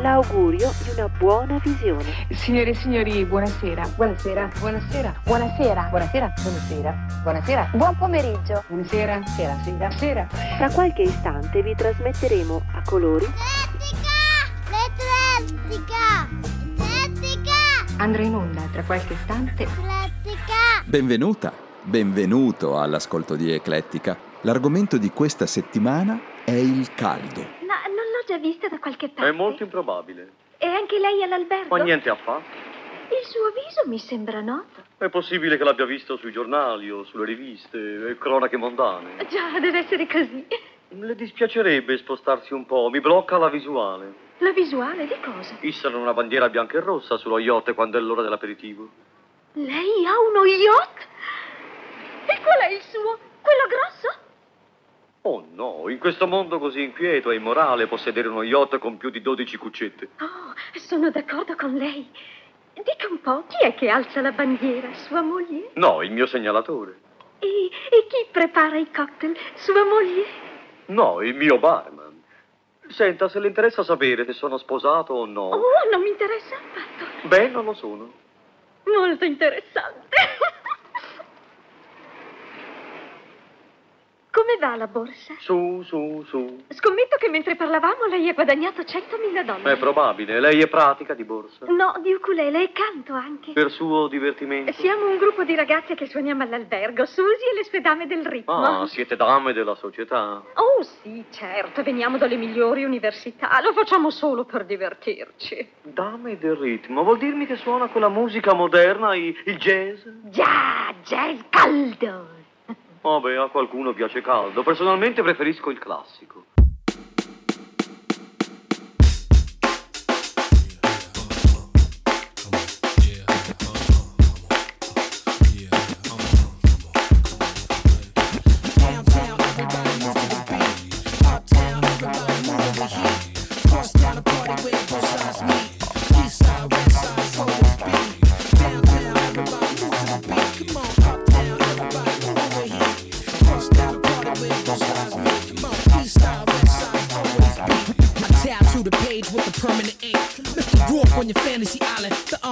l'augurio di una buona visione. Signore e signori, buonasera. Buonasera. Buonasera. Buonasera. Buonasera. Buonasera. Buonasera. Buon pomeriggio. Buonasera. Sera. Sera. Sera. Tra qualche istante vi trasmetteremo a colori L'Atletica! L'Atletica! Andrà in onda tra qualche istante L'Atletica! Benvenuta, benvenuto all'ascolto di Eclettica. L'argomento di questa settimana è il caldo. Già vista da qualche parte. È molto improbabile. E anche lei all'albergo? Ma niente affatto. Il suo viso mi sembra noto. È possibile che l'abbia visto sui giornali o sulle riviste e cronache mondane. Già, deve essere così. Le dispiacerebbe spostarsi un po', mi blocca la visuale. La visuale di cosa? Issano una bandiera bianca e rossa sullo yacht quando è l'ora dell'aperitivo. Lei ha uno yacht? E qual è il suo? Quello grosso? Oh no, in questo mondo così inquieto e immorale possedere uno yacht con più di 12 cuccette. Oh, sono d'accordo con lei. Dica un po', chi è che alza la bandiera? Sua moglie? No, il mio segnalatore. E, e chi prepara i cocktail? Sua moglie? No, il mio barman. Senta, se le interessa sapere se sono sposato o no. Oh, non mi interessa affatto. Beh, non lo sono. Molto interessante. Come va la borsa? Su, su, su. Scommetto che mentre parlavamo lei ha guadagnato 100.000 dollari. È probabile. Lei è pratica di borsa. No, di ukulele e canto anche. Per suo divertimento. Siamo un gruppo di ragazze che suoniamo all'albergo, Susi e le sue dame del ritmo. Ah, siete dame della società. Oh sì, certo, veniamo dalle migliori università, lo facciamo solo per divertirci. Dame del ritmo. Vuol dirmi che suona quella musica moderna, il jazz? Già, jazz caldo. Vabbè, a qualcuno piace caldo. Personalmente preferisco il classico.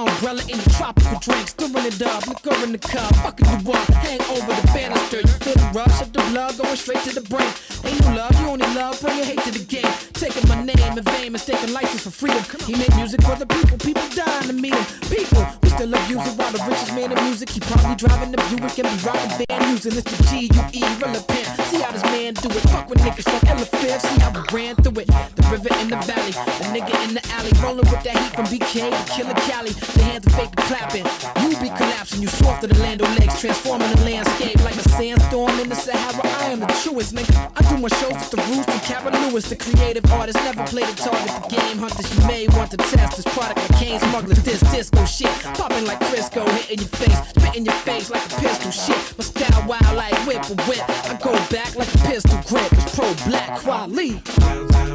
Umbrella in the tropical drinks. Stirring it up, liquor in the cup. Fucking you up, hang over the banister. You feel the rush of the blood going straight to the brain. Ain't no love, you only love, bringing hate to the game. Taking my name in vain, mistaking license for freedom. He made music for the people, people dying to meet him. People, we still abuse it while the richest man in music. He probably driving the Buick and be rocking band using this the G U E relevant. See how this man do it. Fuck with niggas Ella Fifth. See how we ran through it. The river in the valley, the nigga in the alley, rolling with that heat from BK to Killer Cali. The hands are fake clapping. You be collapsing, you soft to the land of legs, transforming the landscape like a sandstorm in the Sahara. I am the truest nigga. I do my shows with the Roots and Cabot Lewis, the creative artist. Never played a target. The game hunters, you may want to test this product like Kane smugglers. This disco shit, popping like Crisco, hitting your face, spitting your face like a pistol shit. My style wild like whip or whip. I go back like a pistol grip. It's pro black quality. I'm a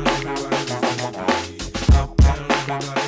threat like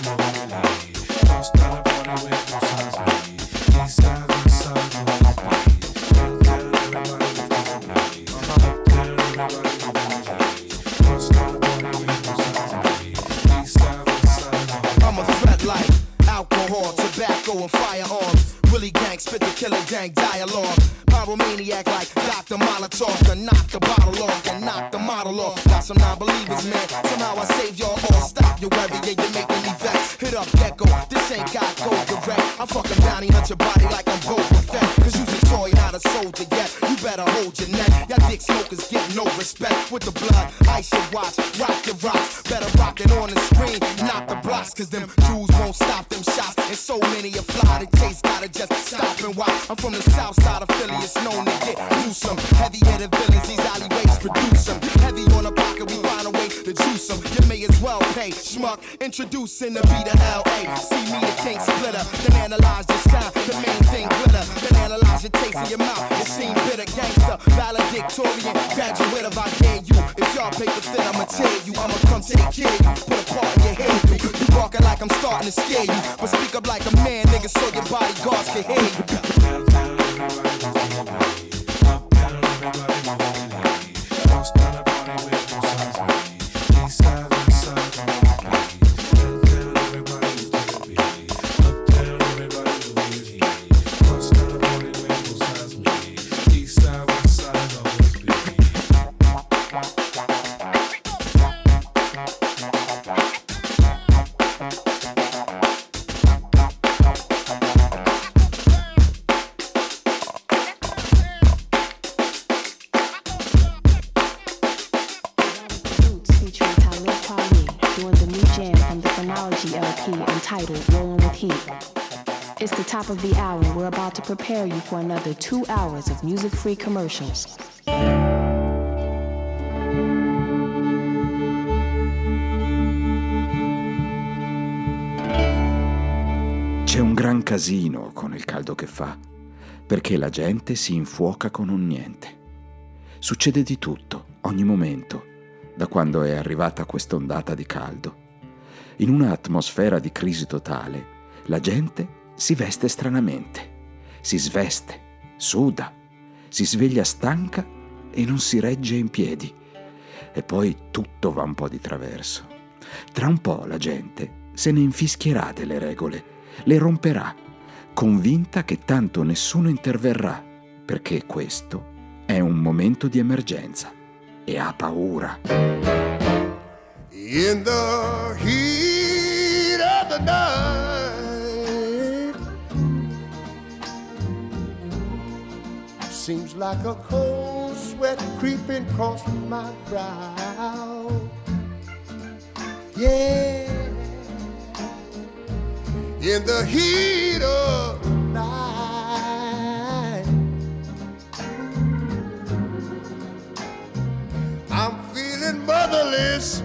alcohol, tobacco, and firearms. Willie gang spit the killer gang dialogue. Pyromaniac like Dr. Molotov to knock the bottle off and knock the model off. Got some non-believers, man. Somehow I save y'all all. Stop your worry, yeah, you're making me vex. Hit up Gecko, this ain't got go direct. I'm fucking bounty hunt your body like I'm Boba Fett. Cause you's a toy, not a soldier yet. You better hold your neck. Y'all dick smokers get no respect. With the blood, ice your watch, rock your rocks. Better rock it on the screen, not the blocks. Cause them Jews won't stop them shots. And so many a fly, the chase gotta just stop and watch. I'm from the south side of Philly, it's known to get gruesome. Heavy headed villains, these alleyways produce them. Heavy on the pocket, we find a way to seduce 'em. You may as well pay. Schmuck, introducing the B to L-A. See me, the king splitter. Then analyze this time, the main thing glitter. Then analyze your taste in your mouth. It seem bitter, gangster, valedictorian, graduate of I dare you. If y'all pay the fit, I'ma tell you. I'ma come take care of you. Put a part in your head. You, you walking like I'm starting to scare you. But speak up like a man, nigga, so your bodyguards can hear you. Phonology LP entitled Rolling with Heat. It's the top of the hour. We're about to prepare you for another two hours of music free commercials. C'è un gran casino con il caldo che fa, perché la gente si infuoca con un niente. Succede di tutto, ogni momento, da quando è arrivata quest'ondata di caldo. In un'atmosfera di crisi totale, la gente si veste stranamente, si sveste, suda, si sveglia stanca e non si regge in piedi. E poi tutto va un po' di traverso. Tra un po' la gente se ne infischierà delle regole, le romperà, convinta che tanto nessuno interverrà, perché questo è un momento di emergenza e ha paura. Night, seems like a cold sweat creeping across my brow. Yeah, in the heat of night, I'm feeling motherless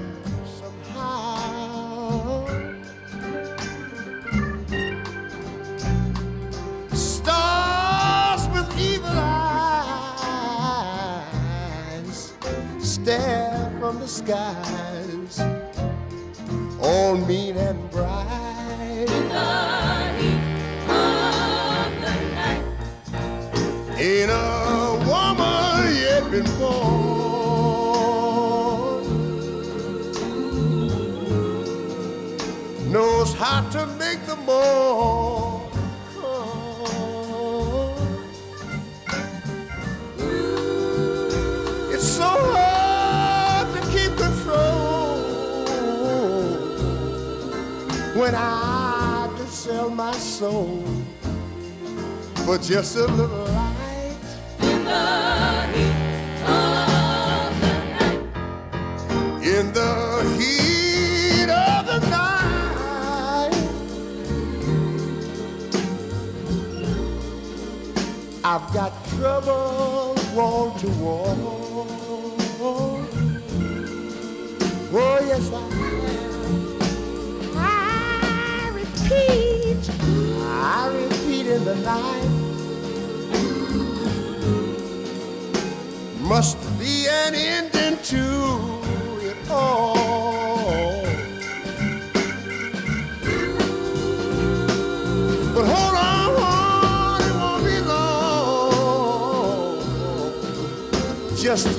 skies, all mean and bright. Ain't a woman yet been born knows how to soul for just a little light. In the heat of the night, In the heat of the night, I've got trouble wall to wall. Night. Must be an ending to it all. But hold on, it won't be long. Just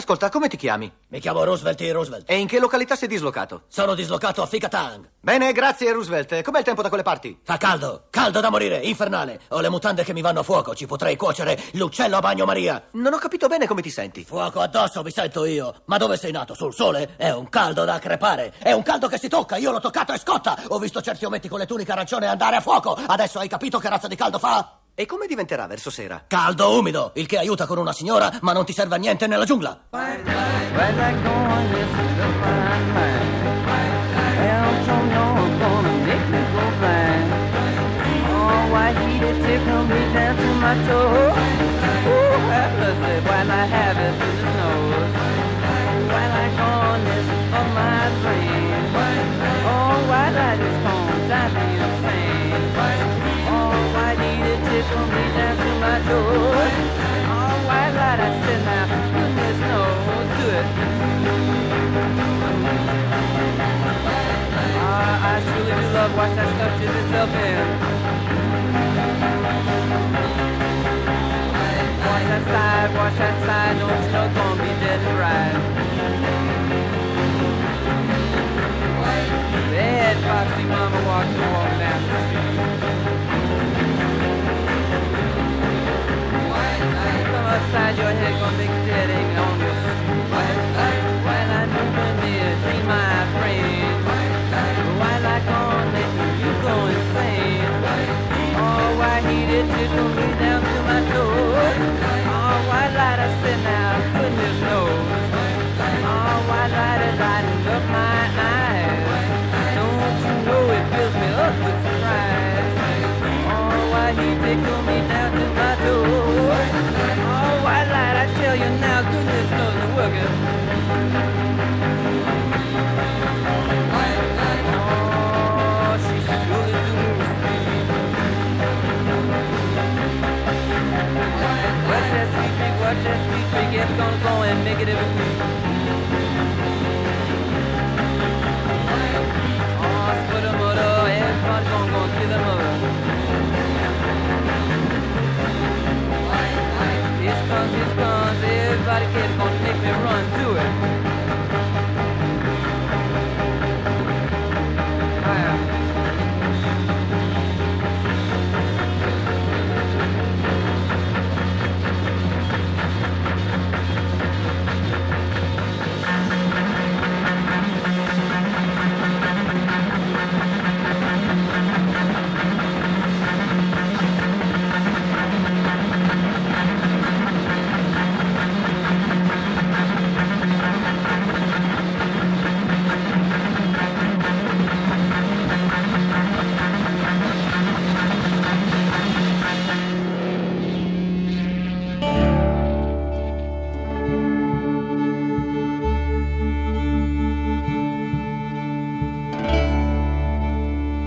ascolta, come ti chiami? Mi chiamo Roosevelt E. Roosevelt. E in che località sei dislocato? Sono dislocato a Ficatang. Bene, grazie Roosevelt. Com'è il tempo da quelle parti? Fa caldo, caldo da morire, infernale. Ho le mutande che mi vanno a fuoco, ci potrei cuocere l'uccello a bagnomaria. Non ho capito bene come ti senti. Fuoco addosso mi sento io. Ma dove sei nato? Sul sole? È un caldo da crepare. È un caldo che si tocca, io l'ho toccato e scotta. Ho visto certi ometti con le tuniche arancione andare a fuoco. Adesso hai capito che razza di caldo fa? E come diventerà verso sera? Caldo umido, il che aiuta con una signora, ma non ti serve a niente nella giungla. White me down to my toes. Oh, white light, I said now, goodness knows, do it. Ah, I truly do love watch that stuff to itself in. Watch that side, watch that side, don't you know gonna be dead and right. Bad foxy mama walks and walk down the street. Such as we It's gonna go and make it everything.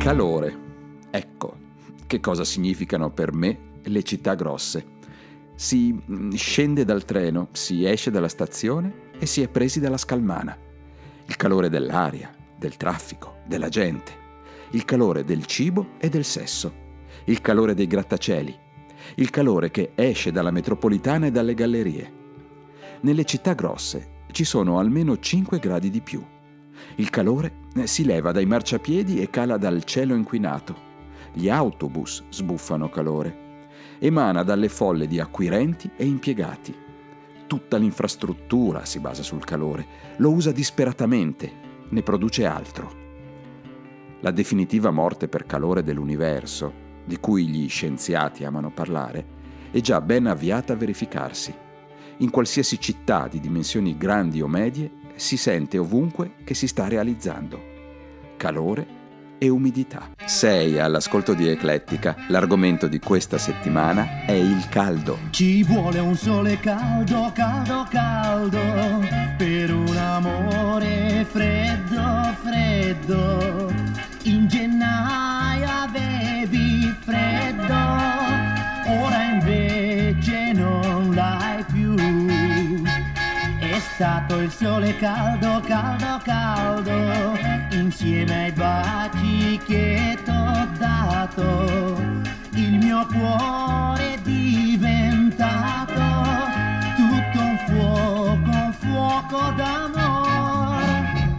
Calore. Ecco che cosa significano per me le città grosse. Si mm, scende dal treno, si esce dalla stazione e si è presi dalla scalmana. Il calore dell'aria, del traffico, della gente. Il calore del cibo e del sesso. Il calore dei grattacieli. Il calore che esce dalla metropolitana e dalle gallerie. Nelle città grosse ci sono almeno 5 gradi di più. Il calore eh, si leva dai marciapiedi e cala dal cielo inquinato. Gli autobus sbuffano calore. Emana dalle folle di acquirenti e impiegati. Tutta l'infrastruttura si basa sul calore, lo usa disperatamente, ne produce altro. La definitiva morte per calore dell'universo, di cui gli scienziati amano parlare, è già ben avviata a verificarsi. In qualsiasi città di dimensioni grandi o medie si sente ovunque che si sta realizzando. Calore e umidità. Sei all'ascolto di Eclettica. L'argomento di questa settimana è il caldo. Ci vuole un sole caldo, caldo, caldo, per un amore freddo, freddo. È stato il sole caldo, caldo, caldo, insieme ai baci che t'ho dato. Il mio cuore è diventato tutto un fuoco, un fuoco d'amore.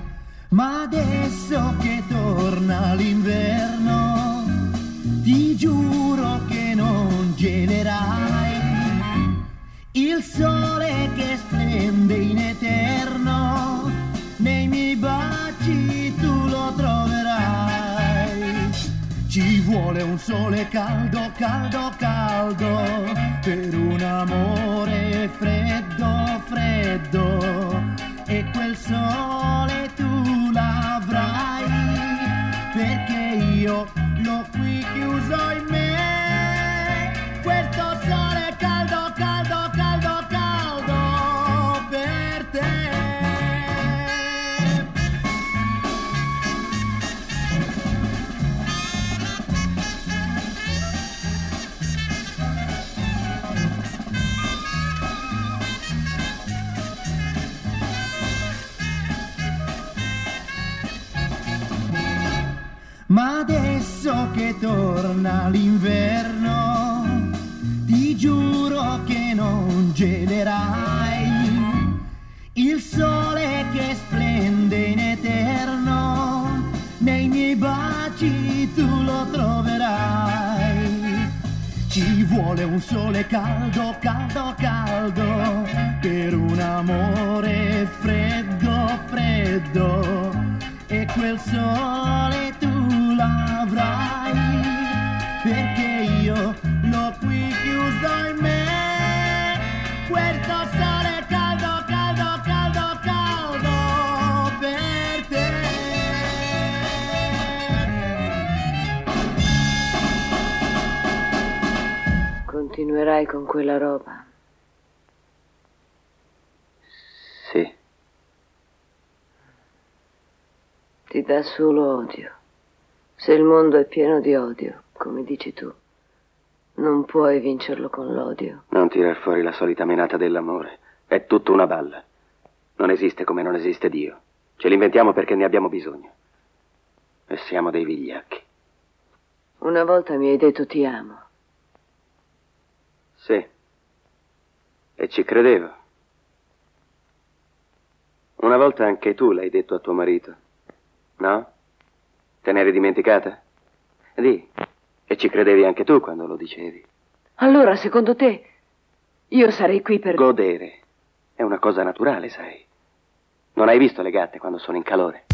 Ma adesso che torna l'inverno, ti giuro che non gelerai. Il sole che splende in vuole un sole caldo, caldo, caldo per un amore freddo, freddo. E quel sole tu adesso che torna l'inverno, ti giuro che non gelerai. Il sole che splende in eterno, nei miei baci tu lo troverai. Ci vuole un sole caldo, caldo, caldo, per un amore freddo, freddo. E quel sole tu perché io l'ho qui chiuso in me. Questo sole caldo, caldo, caldo, caldo per te. Continuerai con quella roba. Sì, Ti dà solo odio. Se il mondo è pieno di odio, come dici tu, non puoi vincerlo con l'odio. non tirar fuori la solita menata dell'amore. È tutto una balla. Non esiste come non esiste Dio. Ce l'inventiamo perché ne abbiamo bisogno. E siamo dei vigliacchi. Una volta mi hai detto ti amo. Sì. E ci credevo. Una volta anche tu l'hai detto a tuo marito. No? Te ne eri dimenticata? Di. E ci credevi anche tu quando lo dicevi. Allora, secondo te, io sarei qui per... Godere. È una cosa naturale, sai. Non hai visto le gatte quando sono in calore?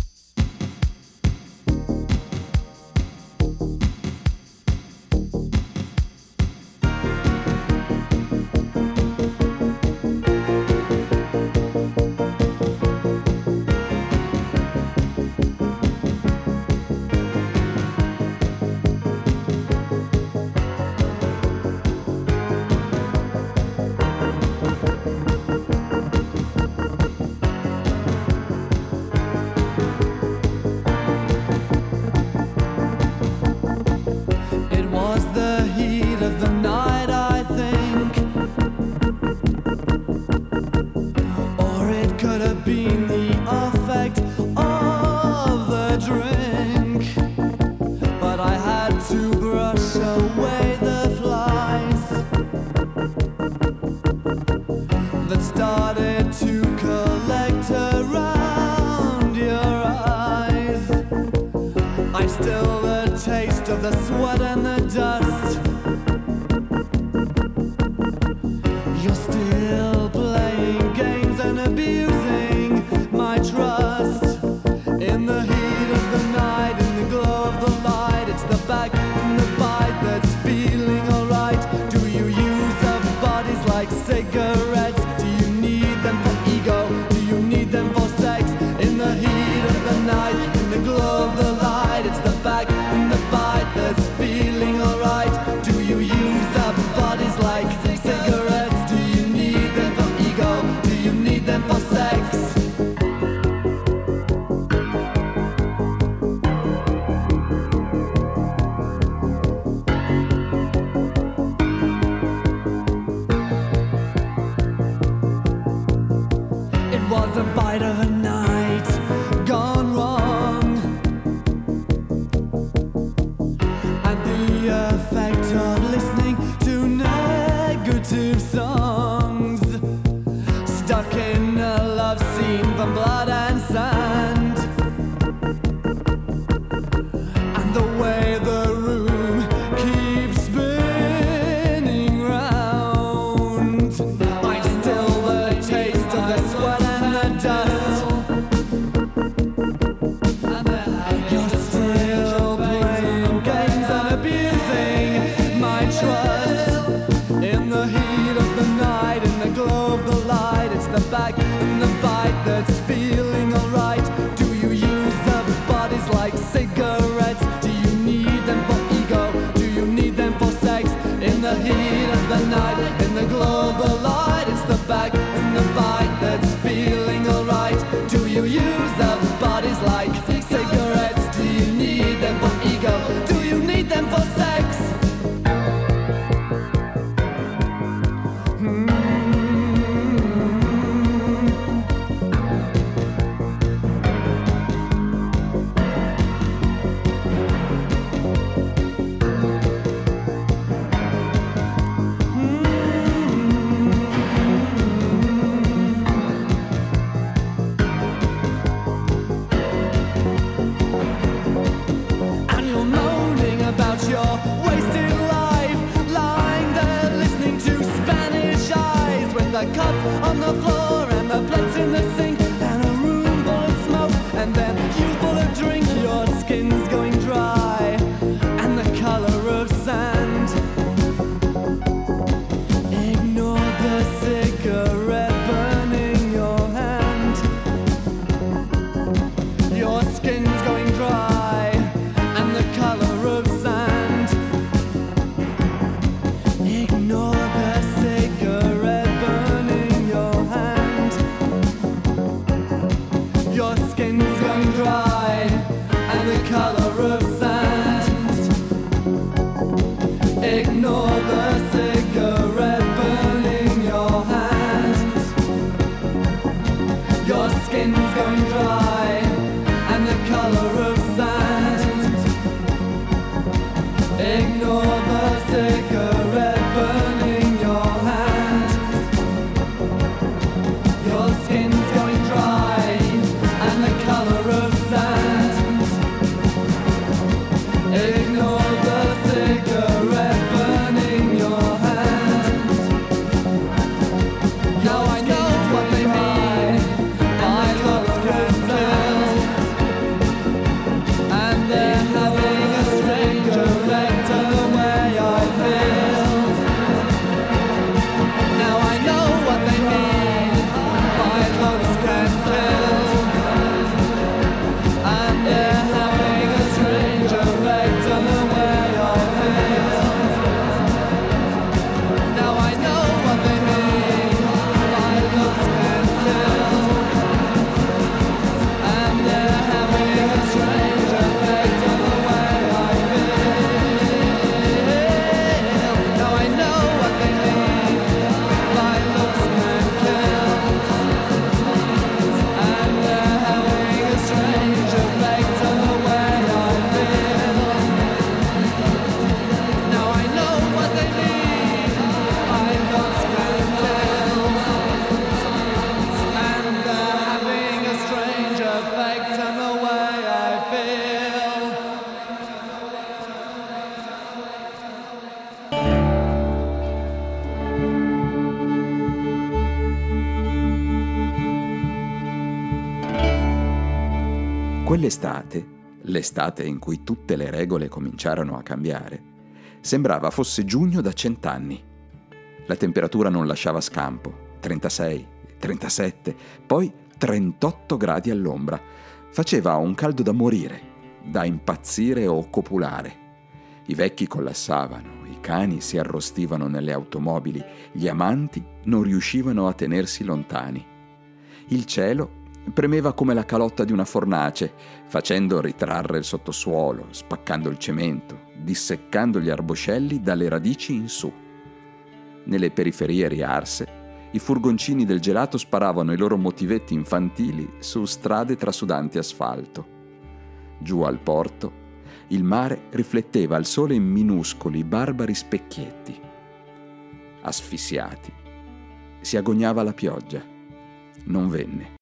say girl L'estate, l'estate in cui tutte le regole cominciarono a cambiare, sembrava fosse giugno da cent'anni. La temperatura non lasciava scampo, 36, 37, poi 38 gradi all'ombra. Faceva un caldo da morire, da impazzire o copulare. I vecchi collassavano, i cani si arrostivano nelle automobili, gli amanti non riuscivano a tenersi lontani. Il cielo Premeva come la calotta di una fornace, facendo ritrarre il sottosuolo, spaccando il cemento, disseccando gli arboscelli dalle radici in su. Nelle periferie riarse, i furgoncini del gelato sparavano i loro motivetti infantili su strade trasudanti asfalto. Giù al porto, il mare rifletteva al sole in minuscoli, barbari specchietti. Asfissiati, si agognava la pioggia. Non venne.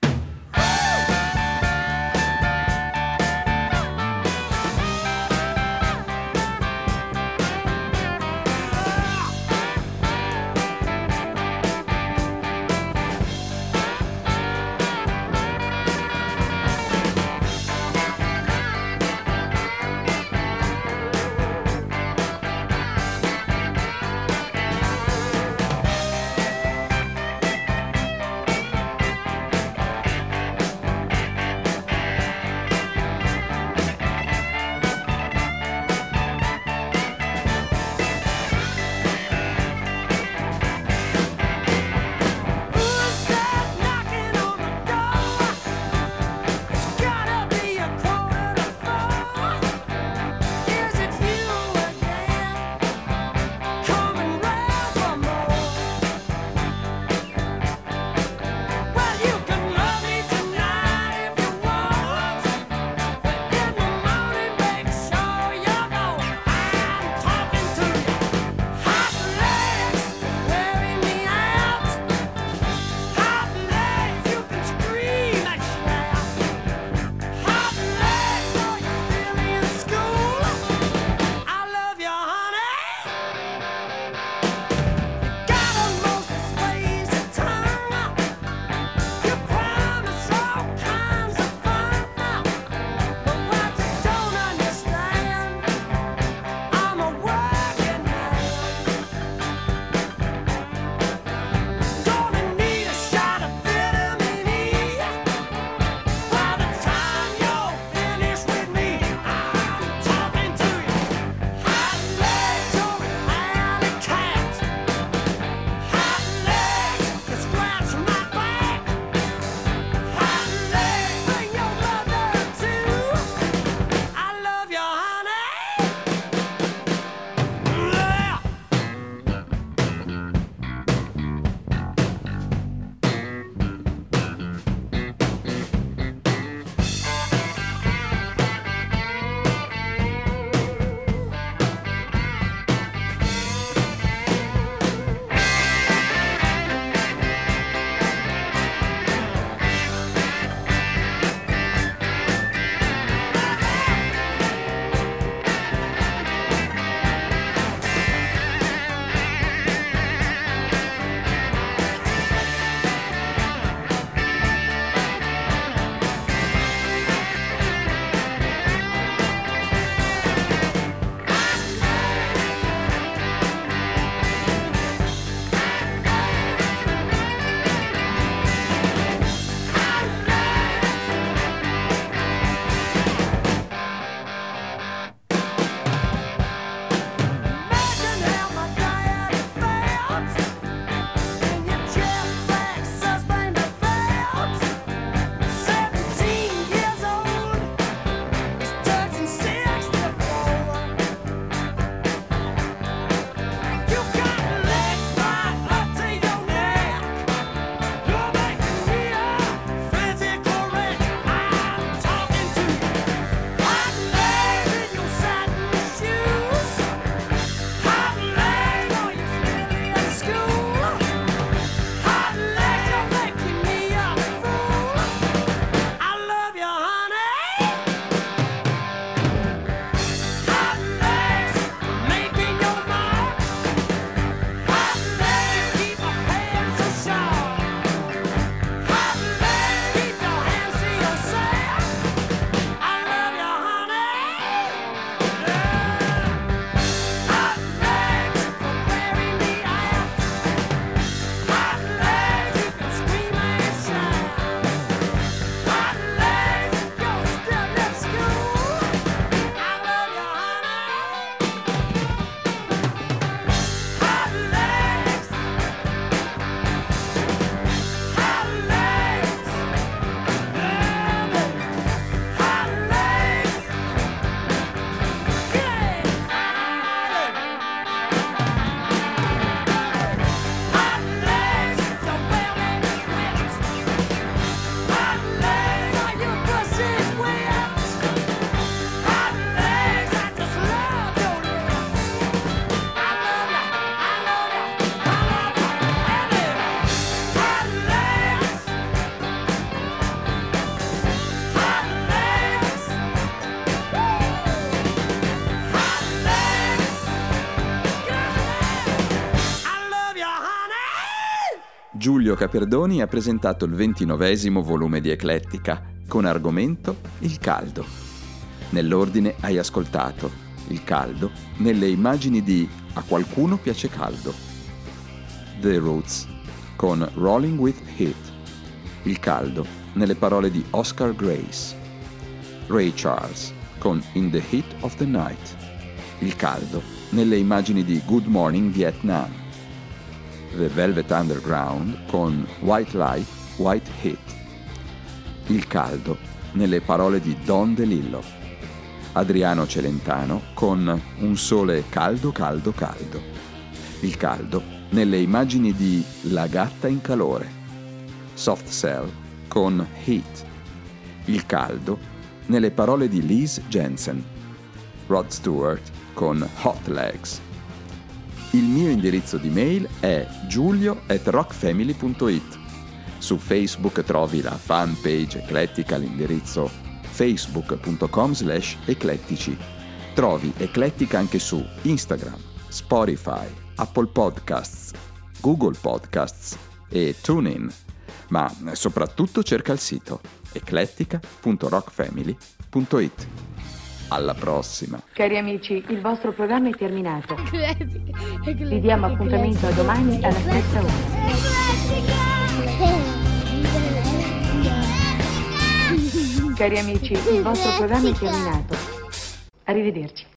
Giulio Caperdoni ha presentato il ventinovesimo volume di Eclettica con argomento Il caldo. Nell'ordine hai ascoltato Il caldo nelle immagini di A qualcuno piace caldo. The Roots con Rolling with Heat. Il caldo nelle parole di Oscar Grace. Ray Charles con In the Heat of the Night. Il caldo nelle immagini di Good Morning Vietnam. The Velvet Underground con White Light, White Heat. Il caldo nelle parole di Don DeLillo. Adriano Celentano con Un sole caldo, caldo, caldo. Il caldo nelle immagini di La gatta in calore. Soft Cell con Heat. Il caldo nelle parole di Liz Jensen. Rod Stewart con Hot Legs. Il mio indirizzo di mail è giulio at rockfamily.it. Su Facebook trovi la fanpage eclettica all'indirizzo facebook.com slash eclettici. Trovi eclettica anche su Instagram, Spotify, Apple Podcasts, Google Podcasts e TuneIn. Ma soprattutto cerca il sito eclettica.rockfamily.it. Alla prossima! Cari amici, il vostro programma è terminato. Vi diamo appuntamento a domani alla stessa ora. Cari amici, il vostro programma è terminato. Arrivederci.